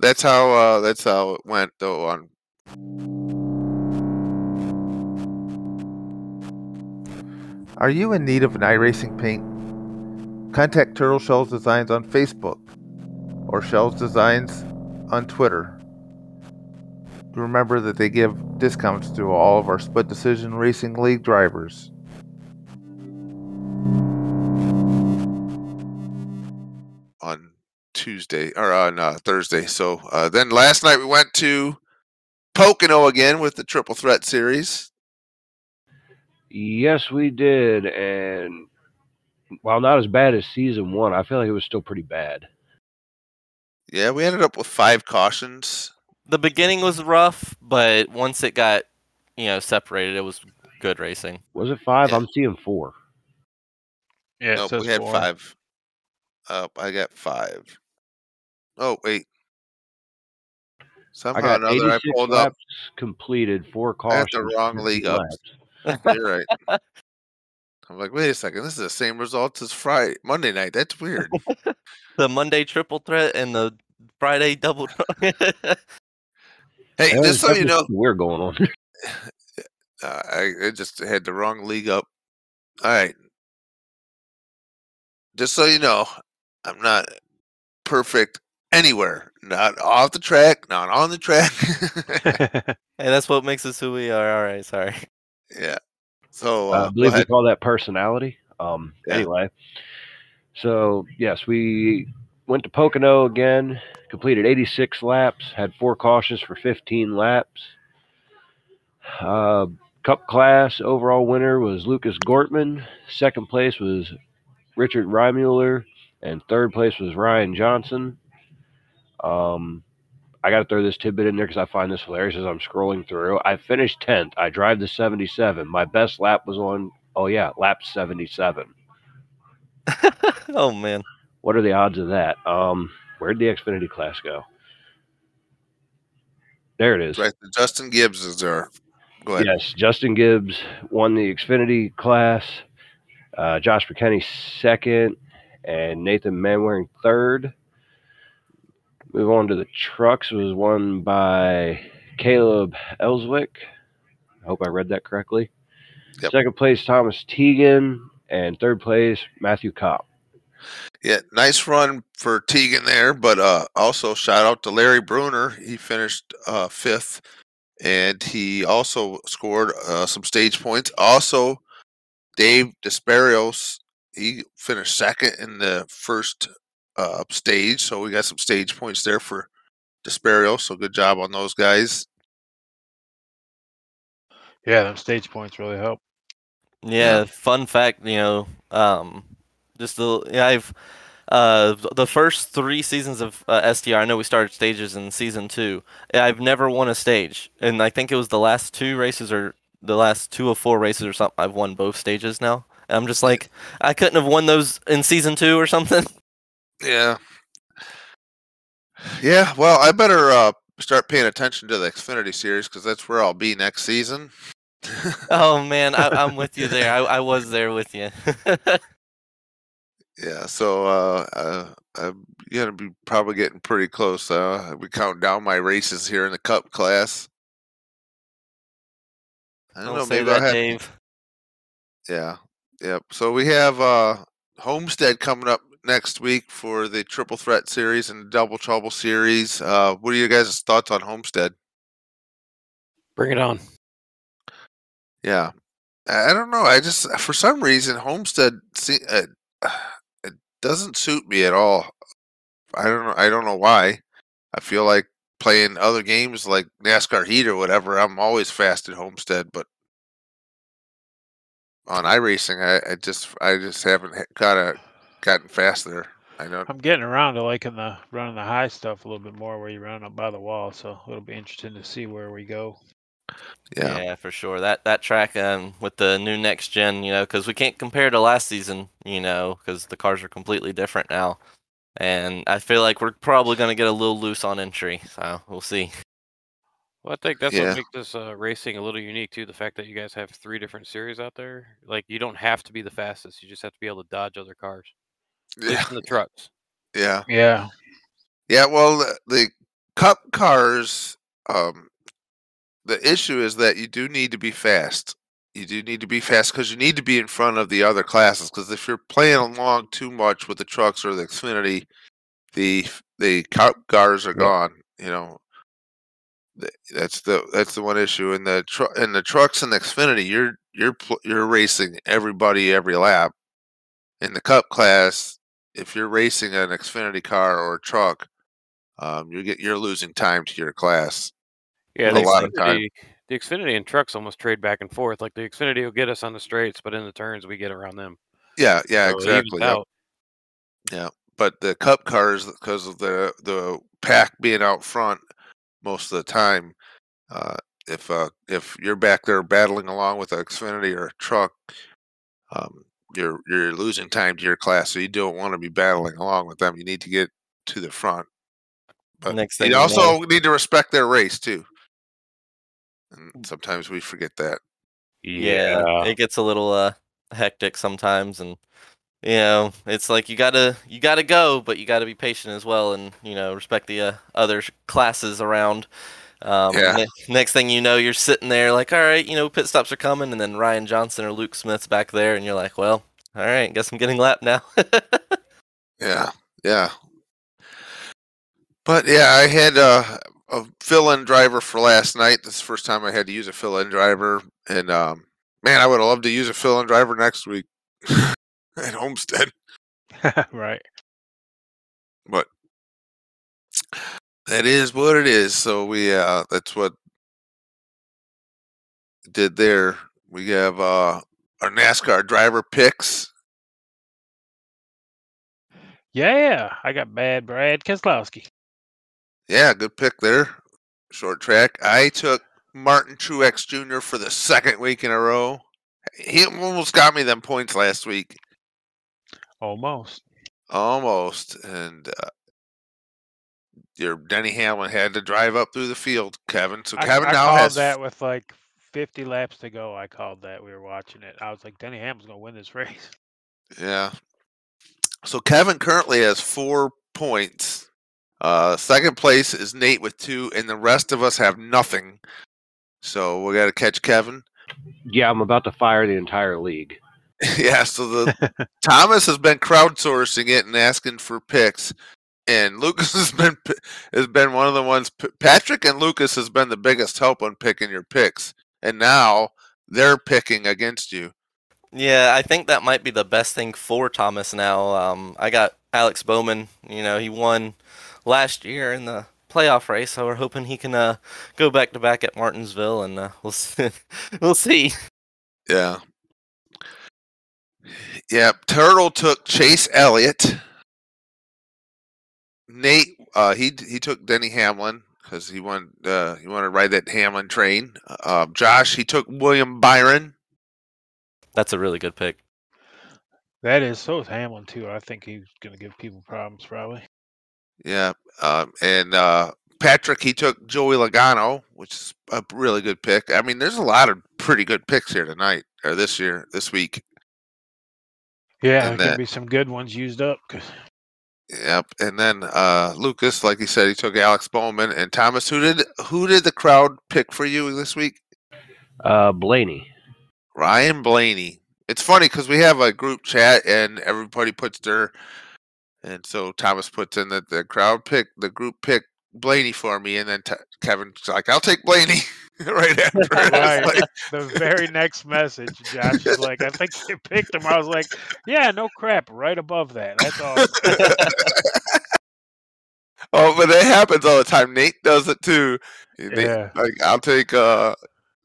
that's how uh, that's how it went though on Are you in need of an iRacing paint? Contact Turtle Shells Designs on Facebook or Shells Designs on Twitter. Remember that they give discounts to all of our Split Decision Racing League drivers. On Tuesday or on uh, Thursday. So uh, then last night we went to Pocono again with the Triple Threat Series. Yes, we did. And while not as bad as season one, I feel like it was still pretty bad. Yeah, we ended up with five cautions. The beginning was rough, but once it got, you know, separated, it was good racing. Was it five? Yeah. I'm seeing four. Yeah, it nope, we had four. five. Up, I got five. Oh wait. I Somehow or got another, I 86 pulled up. completed, four I had cautions. the wrong 50 league up. You're right. I'm like, wait a second. This is the same results as Friday, Monday night. That's weird. The Monday triple threat and the Friday double. Hey, Yeah, just so you know, we're going on. uh, I, I just had the wrong league up. All right. Just so you know, I'm not perfect anywhere. Not off the track, not on the track. hey, that's what makes us who we are. All right, sorry. yeah. So, Uh, I believe we call that personality. Um, Yeah. Anyway, so yes, we went to Pocono again, completed 86 laps, had four cautions for 15 laps. Uh, Cup class overall winner was Lucas Gortman. Second place was Richard Reimuller, and third place was Ryan Johnson. Um, I got to throw this tidbit in there because I find this hilarious as I'm scrolling through. I finished 10th. I drive the 77. My best lap was on, oh yeah, lap 77. oh man. What are the odds of that? Um, where'd the Xfinity class go? There it is. Right, Justin Gibbs is there. Go ahead. Yes, Justin Gibbs won the Xfinity class. Uh, Josh McKenney second, and Nathan Manwaring third. Move on to the trucks was won by Caleb Ellswick. I hope I read that correctly. Yep. Second place Thomas Teagan, and third place Matthew Kopp. Yeah, nice run for Tegan there, but uh, also shout out to Larry Bruner. He finished uh, fifth, and he also scored uh, some stage points. Also, Dave Desperios, he finished second in the first uh, stage, so we got some stage points there for Desperios. So good job on those guys. yeah, them stage points really help. Yeah, fun fact, you know, um, just the yeah, I've uh the first three seasons of uh, STR. I know we started stages in season two. I've never won a stage, and I think it was the last two races or the last two of four races or something. I've won both stages now. And I'm just like, I couldn't have won those in season two or something. Yeah. Yeah, well, I better uh, start paying attention to the Xfinity series because that's where I'll be next season. oh man, I, I'm with you there. I, I was there with you. Yeah, so uh, uh, I'm gonna be probably getting pretty close. Uh, we count down my races here in the Cup class. I don't, Don't know, maybe I'll have. Dave. Yeah, yep. So we have uh, Homestead coming up next week for the Triple Threat series and the Double Trouble series. Uh, what are your guys' thoughts on Homestead? Bring it on. Yeah, I don't know. I just for some reason Homestead se- uh, it doesn't suit me at all. I don't know. I don't know why. I feel like playing other games like NASCAR Heat or whatever. I'm always fast at Homestead, but on iRacing, I, I just I just haven't got of gotten faster. I don't. I'm getting around to liking the running the high stuff a little bit more, where you run up by the wall. So it'll be interesting to see where we go. Yeah, Yeah, for sure. That that track um, with the new next gen, you know, because we can't compare to last season, you know, because the cars are completely different now, and I feel like we're probably going to get a little loose on entry. So we'll see. Well, I think that's Yeah. what makes this uh, racing a little unique too. The fact that you guys have three different series out there. Like you don't have to be the fastest. You just have to be able to dodge other cars. At yeah, the trucks. yeah. Yeah, Yeah, well, the, the cup cars, um, the issue is that you do need to be fast. You do need to be fast because you need to be in front of the other classes. Because if you're playing along too much with the trucks or the Xfinity, the the cup cars are Yep. gone. You know, that's the that's the one issue. In the tru- in the trucks and the Xfinity, you're you're you're racing everybody every lap. In the cup class, if you're racing an Xfinity car or a truck, um, you get you're losing time to your class. Yeah, a lot of time. The Xfinity and trucks almost trade back and forth. Like the Xfinity will get us on the straights, but in the turns we get around them. Yeah, yeah, So exactly. Yeah. out. But the Cup cars, because of the the pack being out front most of the time, uh, if uh, if you're back there battling along with an Xfinity or a truck, um, you're you're losing time to your class. So you don't want to be battling along with them. You need to get to the front. But Next thing you you know- also need to respect their race too. Mm. And sometimes we forget that. yeah, it gets a little uh hectic sometimes and you know it's like you gotta you gotta go but you gotta be patient as well and you know respect the uh, other classes around um, Yeah. ne- next thing you know you're sitting there like all right you know pit stops are coming and then ryan johnson or luke smith's back there and you're like well all right guess i'm getting lapped now Yeah, yeah. But yeah, I had uh, a fill-in driver for last night. This is the first time I had to use a fill-in driver, and um, man, I would have loved to use a fill-in driver next week at Homestead. right. But that is what it is. So we uh, that's what did there. We have uh, our NASCAR driver picks. Yeah, I got bad Brad Keselowski. Yeah, good pick there. Short track. I took Martin Truex Jr. for the second week in a row. He almost got me them points last week. Almost. Almost. And uh, your Denny Hamlin had to drive up through the field, Kevin. So I, Kevin I now called has that with like 50 laps to go. I called that. We were watching it. I was like, Denny Hamlin's gonna win this race. Yeah. So Kevin currently has four points. Uh, second place is Nate with two, and the rest of us have nothing. So we got to catch Kevin. Yeah, I'm about to fire the entire league. yeah. So the Thomas has been crowdsourcing it and asking for picks, and Lucas has been has been one of the ones. Patrick and Lucas has been the biggest help on picking your picks, and now they're picking against you. Yeah, I think that might be the best thing for Thomas now. Um, I got Alex Bowman. You know, he won last year in the playoff race, so we're hoping he can uh, go back to back at Martinsville, and uh, we'll see. we'll see. Yeah. Yep. Turtle took Chase Elliott. Nate, uh, he he took Denny Hamlin because he wanted uh, he wanted to ride that Hamlin train. Uh, Josh, he took William Byron. That's a really good pick. That is so is Hamlin too. I think he's gonna give people problems probably. Yeah. Um, and uh, Patrick, he took Joey Logano, which is a really good pick. I mean, there's a lot of pretty good picks here tonight or this year, this week. Yeah, And there that- could be some good ones used up. 'cause- Yep. And then uh, Lucas, like he said, he took Alex Bowman and Thomas. Who did who did the crowd pick for you this week? Uh, Blaney. Ryan Blaney. It's funny because we have a group chat and everybody puts their, and so Thomas puts in that the crowd pick, the group pick Blaney for me, and then t- Kevin's like, "I'll take Blaney." right after. Right. like, the very next message, Josh is like, I think you picked him. I was like, Yeah, no crap, right above that. That's awesome. oh, but that happens all the time. Nate does it too. Nate- Yeah. like I'll take uh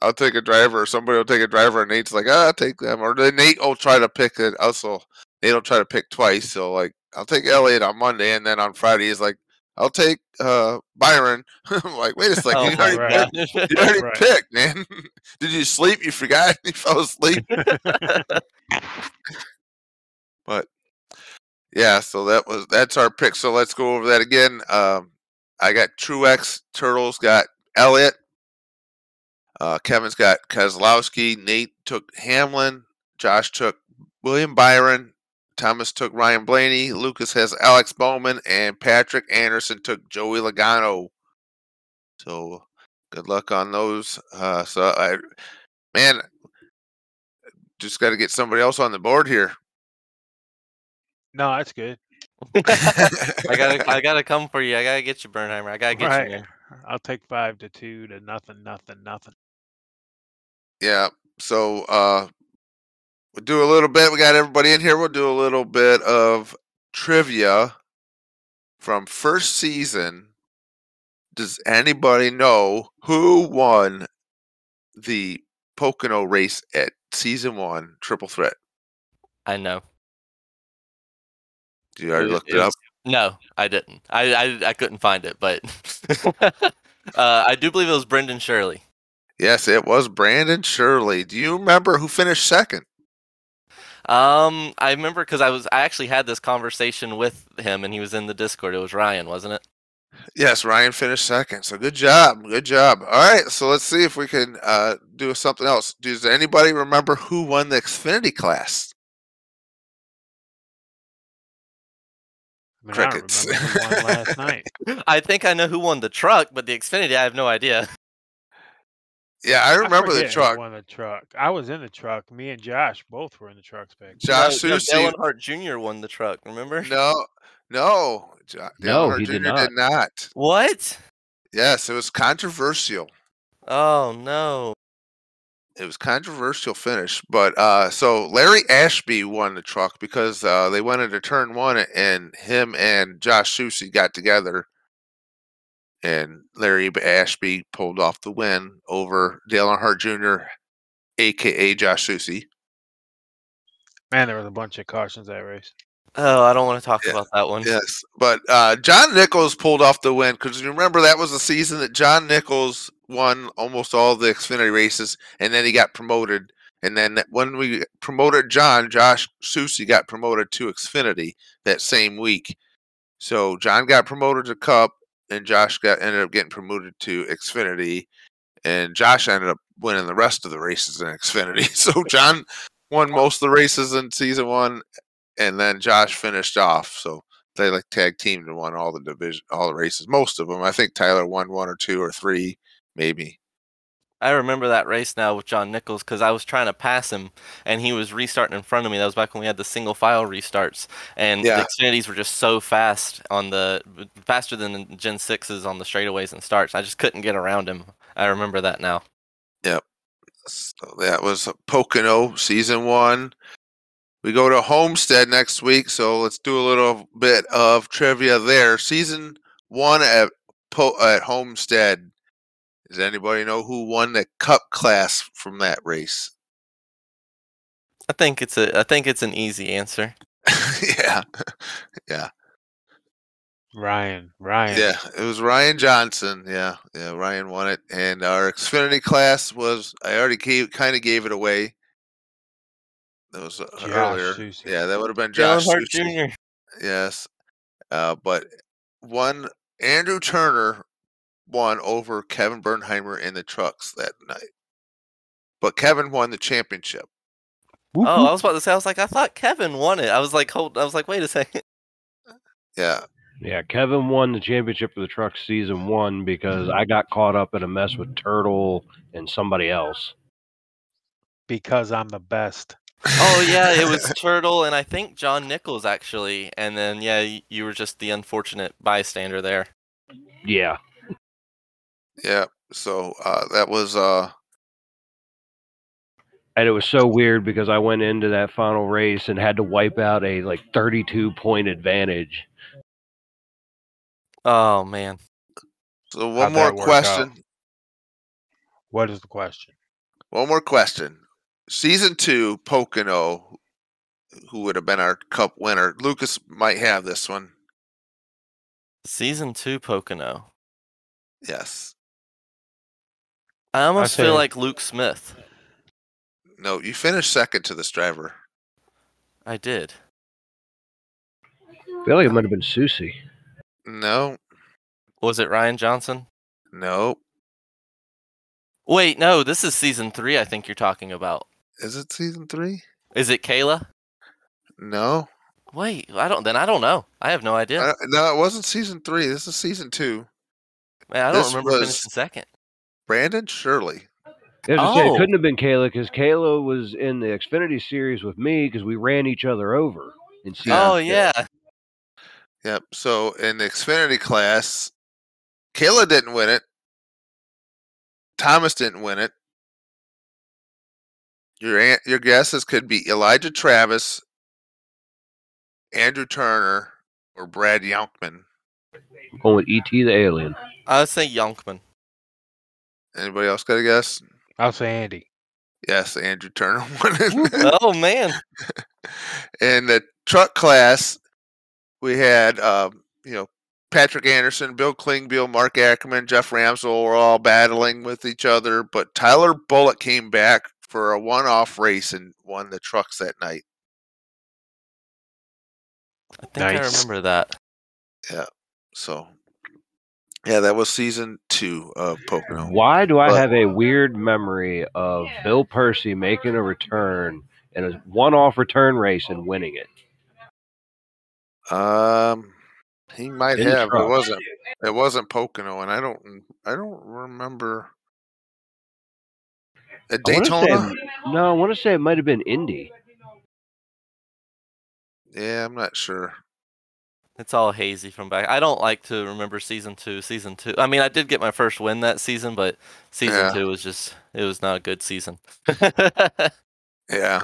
I'll take a driver or somebody will take a driver and Nate's like, ah, I'll take them. Or then Nate will try to pick it also Nate will try to pick twice. So like I'll take Elliott on Monday and then on Friday he's like, I'll take uh Byron. I'm like, wait a second, Oh you already, right. picked, you already Right. picked, man. Did you sleep? You forgot you fell asleep. but yeah, so that was that's our pick. So let's go over that again. Um, I got Truex, Turtles got Elliott, uh, Kevin's got Keselowski, Nate took Hamlin, Josh took William Byron, Thomas took Ryan Blaney, Lucas has Alex Bowman, and Patrick Anderson took Joey Logano. So good luck on those. Uh, so I, man, just got to get somebody else on the board here. no, that's good. I gotta, I gotta come for you. I gotta get you, Burnheimer. I gotta get Right. you. Man. I'll take five to two to nothing, nothing, nothing. Yeah. So uh we'll do a little bit. We got everybody in here. We'll do a little bit of trivia from first season. Does anybody know who won the Pocono race at season one triple threat? I know. Do you already looked it it up. No, I didn't. I, I I couldn't find it, but uh, I do believe it was Brendan Shirley. Yes, it was Brandon Shirley. Do you remember who finished second? Um, I remember because I was I actually had this conversation with him, and he was in the Discord. It was Ryan, wasn't it? Yes, Ryan finished second. So good job. Good job. All right. So let's see if we can uh, do something else. Does anybody remember who won the Xfinity class? I mean, Crickets. remember who won last night. I think I know who won the truck, but the Xfinity, I have no idea. Yeah, I remember the truck. Won the truck. I was in the truck. Me and Josh both were in the trucks back. Josh no, no, Susi. Dale Earnhardt Jr. won the truck. Remember? No, no. Jo- No, Dale he Earnhardt did not. did not. What? Yes, it was controversial. Oh no. It was controversial finish, but uh, so Larry Ashby won the truck because uh, they went into turn one, and him and Josh Susi got together, and Larry Ashby pulled off the win over Dale Earnhardt Jr., aka Josh Susi. Man, there was a bunch of cautions that race. Oh, I don't want to talk Yeah, about that one. Yes, but uh, John Nichols pulled off the win because you remember that was the season that John Nichols won almost all the Xfinity races, and then he got promoted. And then when we promoted John, Josh Susi got promoted to Xfinity that same week. So John got promoted to Cup, and Josh got ended up getting promoted to Xfinity, and Josh ended up winning the rest of the races in Xfinity. So John won most of the races in season one, and then Josh finished off. So they like tag teamed and won all the division, all the races, most of them. I think Tyler won one or two or three, maybe. I remember that race now with John Nichols because I was trying to pass him and he was restarting in front of me. That was back when we had the single file restarts, and Yeah. the Xfinities were just so fast on the faster than the Gen sixes on the straightaways and starts. I just couldn't get around him. I remember that now. Yep. So that was Pocono season one. We go to Homestead next week, so let's do a little bit of trivia there. Season one at po- at Homestead. Does anybody know who won the Cup class from that race? I think it's a I think it's an easy answer. yeah, Yeah. Ryan, Ryan. yeah, it was Ryan Johnson. Yeah, yeah, Ryan won it, and our Xfinity class was I already gave kind of gave it away. That was uh, Josh earlier. Susi. Yeah, that would have been Dale Josh Earnhardt Susi. Jr. Yes, uh, but one Andrew Turner won over Kevin Burnheimer in the trucks that night. But Kevin won the championship. Oh. I was about to say I was like I thought Kevin won it. I was like hold I was like wait a second. Yeah, Yeah, Kevin won the championship for the truck season one because mm-hmm. I got caught up in a mess with Turtle and somebody else. Because I'm the best. Oh yeah, it was Turtle and I think John Nichols actually, and then yeah, you were just the unfortunate bystander there. Yeah. Yeah. So uh, that was uh, And it was so weird because I went into that final race and had to wipe out a like 32 point advantage. Oh man. so one How'd more question. out? What is the question? One more question. Season two, Pocono, who would have been our cup winner. Lucas might have this one. Season two Pocono. Yes. I almost say- feel like Luke Smith. No, you finished second to this driver. I did. I feel like it might have been Susi. No, Was it Ryan Johnson? no. Wait, no, this is season three. I think you're talking about. Is it season three? Is it Kayla? No. Wait, I don't. Then I don't know. I have no idea. Uh, no, it wasn't season three. This is season two. Man, I don't this remember was- finishing second. Brandon Shirley. I was gonna say, Oh. it couldn't have been Kayla because Kayla was in the Xfinity series with me because we ran each other over in season. Oh two. yeah. Yep. So in the Xfinity class, Kayla didn't win it. Thomas didn't win it. Your an- your guesses could be Elijah Travis, Andrew Turner or Brad Youngman. I'm going with ET the alien. I would say Yonkman. Anybody else got a guess? I'll say Andy. Yes, Andrew Turner won it. oh man. In the truck class, we had um, you know Patrick Anderson, Bill Klingbeil, Mark Ackerman, Jeff Ramsell were all battling with each other, but Tyler Bullock came back for a one-off race and won the trucks that night. I think I remember that. Yeah. So, yeah, that was season two of Pocono. Why do I But- have a weird memory of Bill Percy making a return in a one-off return race and winning it? Um, he might In have. It wasn't. It wasn't Pocono, and I don't. I don't remember. At I Daytona. say- no, I want to say it might have been Indy. Yeah, I'm not sure. It's all hazy from back. I don't like to remember season two. Season two. I mean, I did get my first win that season, but season Yeah. two was just it was not a good season. Yeah,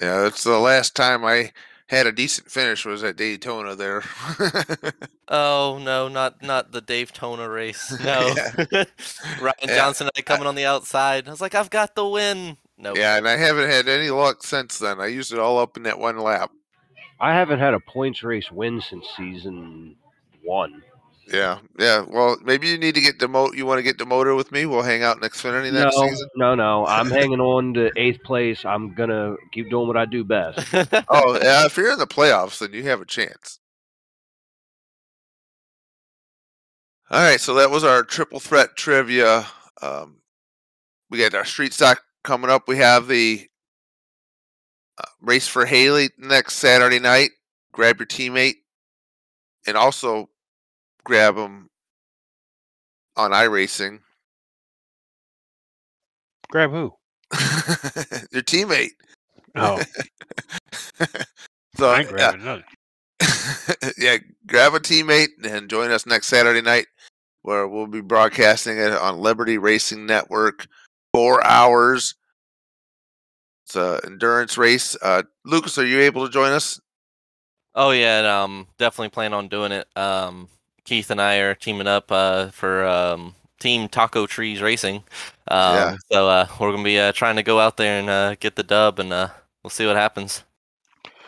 yeah. It's the last time I had a decent finish was at Daytona. There. oh no, not not the Dave Tona race. No. Ryan Yeah. Johnson and I coming on the outside. I was like, I've got the win. No. yeah, and I haven't had any luck since then. I used it all up in that one lap. I haven't had a points race win since season one. Yeah, yeah. Well, maybe you need to get demoted. You want to get demoted with me? We'll hang out in Xfinity No, next season. no, no. I'm hanging on to eighth place. I'm gonna keep doing what I do best. Oh, yeah. If you're in the playoffs, then you have a chance. All right, so that was our triple threat trivia. Um, we got our street stock coming up. We have the uh, race for Haley next Saturday night. Grab your teammate, and also grab them on iRacing. Grab who? your teammate. Oh, so I ain't yeah, yeah, grab a teammate and join us next Saturday night where we'll be broadcasting it on Liberty Racing Network. Four hours. It's a endurance race. Uh, Lucas, are you able to join us? oh yeah, and, um, definitely plan on doing it. Um, Keith and I are teaming up uh for um Team Taco Trees Racing. Um, Yeah. So uh, we're gonna be uh, trying to go out there and uh, get the dub, and uh, we'll see what happens.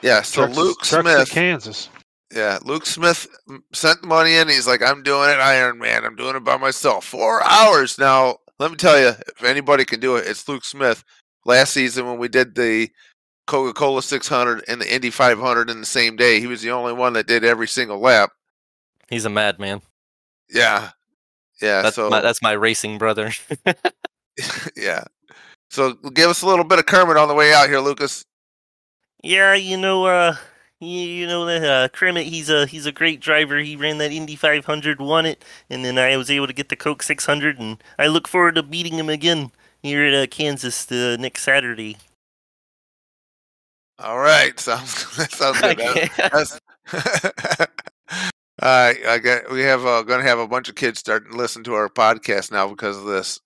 Yeah. So Trucks- Luke trucks to Smith. Kansas. Yeah, Luke Smith sent the money in. He's like, I'm doing it, Iron Man. I'm doing it by myself. Four hours. Now, let me tell you, if anybody can do it, it's Luke Smith. Last season, when we did the Coca Cola 600 and the Indy 500 in the same day, he was the only one that did every single lap. He's a madman. Yeah. Yeah. That's so, my that's my racing brother. yeah. So, give us a little bit of Kermit on the way out here, Lucas. Yeah, you know, uh, you, you know that uh, Kermit, he's a he's a great driver. He ran that Indy 500, won it, and then I was able to get the Coke 600, and I look forward to beating him again here at uh, Kansas uh, next Saturday. All right. Sounds, that sounds good. That- That's right, I got. We have uh, going to have a bunch of kids starting to listen to our podcast now because of this.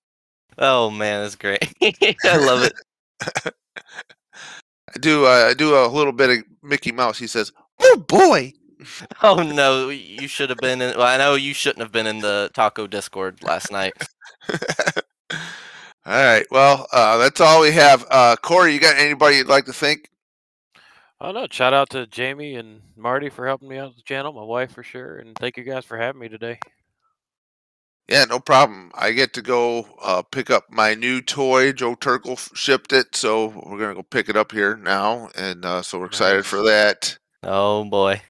oh man, that's great. I love it. I do. Uh, I do a little bit of Mickey Mouse. He says, "Oh boy." Oh no, you should have been in. Well, I know you shouldn't have been in the Taco Discord last night. All right. Well, uh, that's all we have. Uh, Corey, you got anybody you'd like to thank? Oh no! Shout out to Jamie and Marty for helping me out with the channel, my wife for sure, and thank you guys for having me today. Yeah, no problem. I get to go uh, pick up my new toy. Joe Turkle shipped it, so we're gonna go pick it up here now, and uh, so we're excited for that. Oh boy.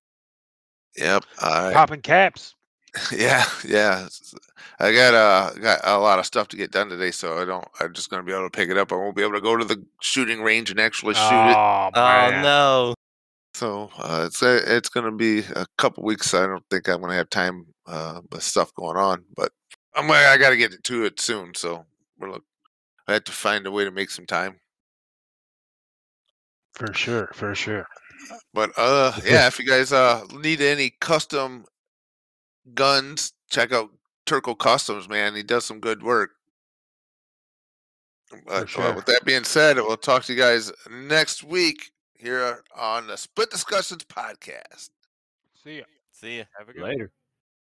Yep. All right. Popping caps. Yeah, yeah. I got uh got a lot of stuff to get done today, so I don't. I'm just gonna be able to pick it up. I won't be able to go to the shooting range and actually shoot it. Oh, Oh man. no. So uh, it's uh, it's gonna be a couple weeks. I don't think I'm gonna have time uh, with stuff going on, but I'm gonna- I got to get to it soon. So we're look. I have to find a way to make some time. For sure, for sure. But uh, yeah, if you guys uh need any custom guns, check out Turco Customs. Man, he does some good work. But sure. with that being said, we'll talk to you guys next week here on the Split Discussions podcast. See ya. See ya. Have a good Later.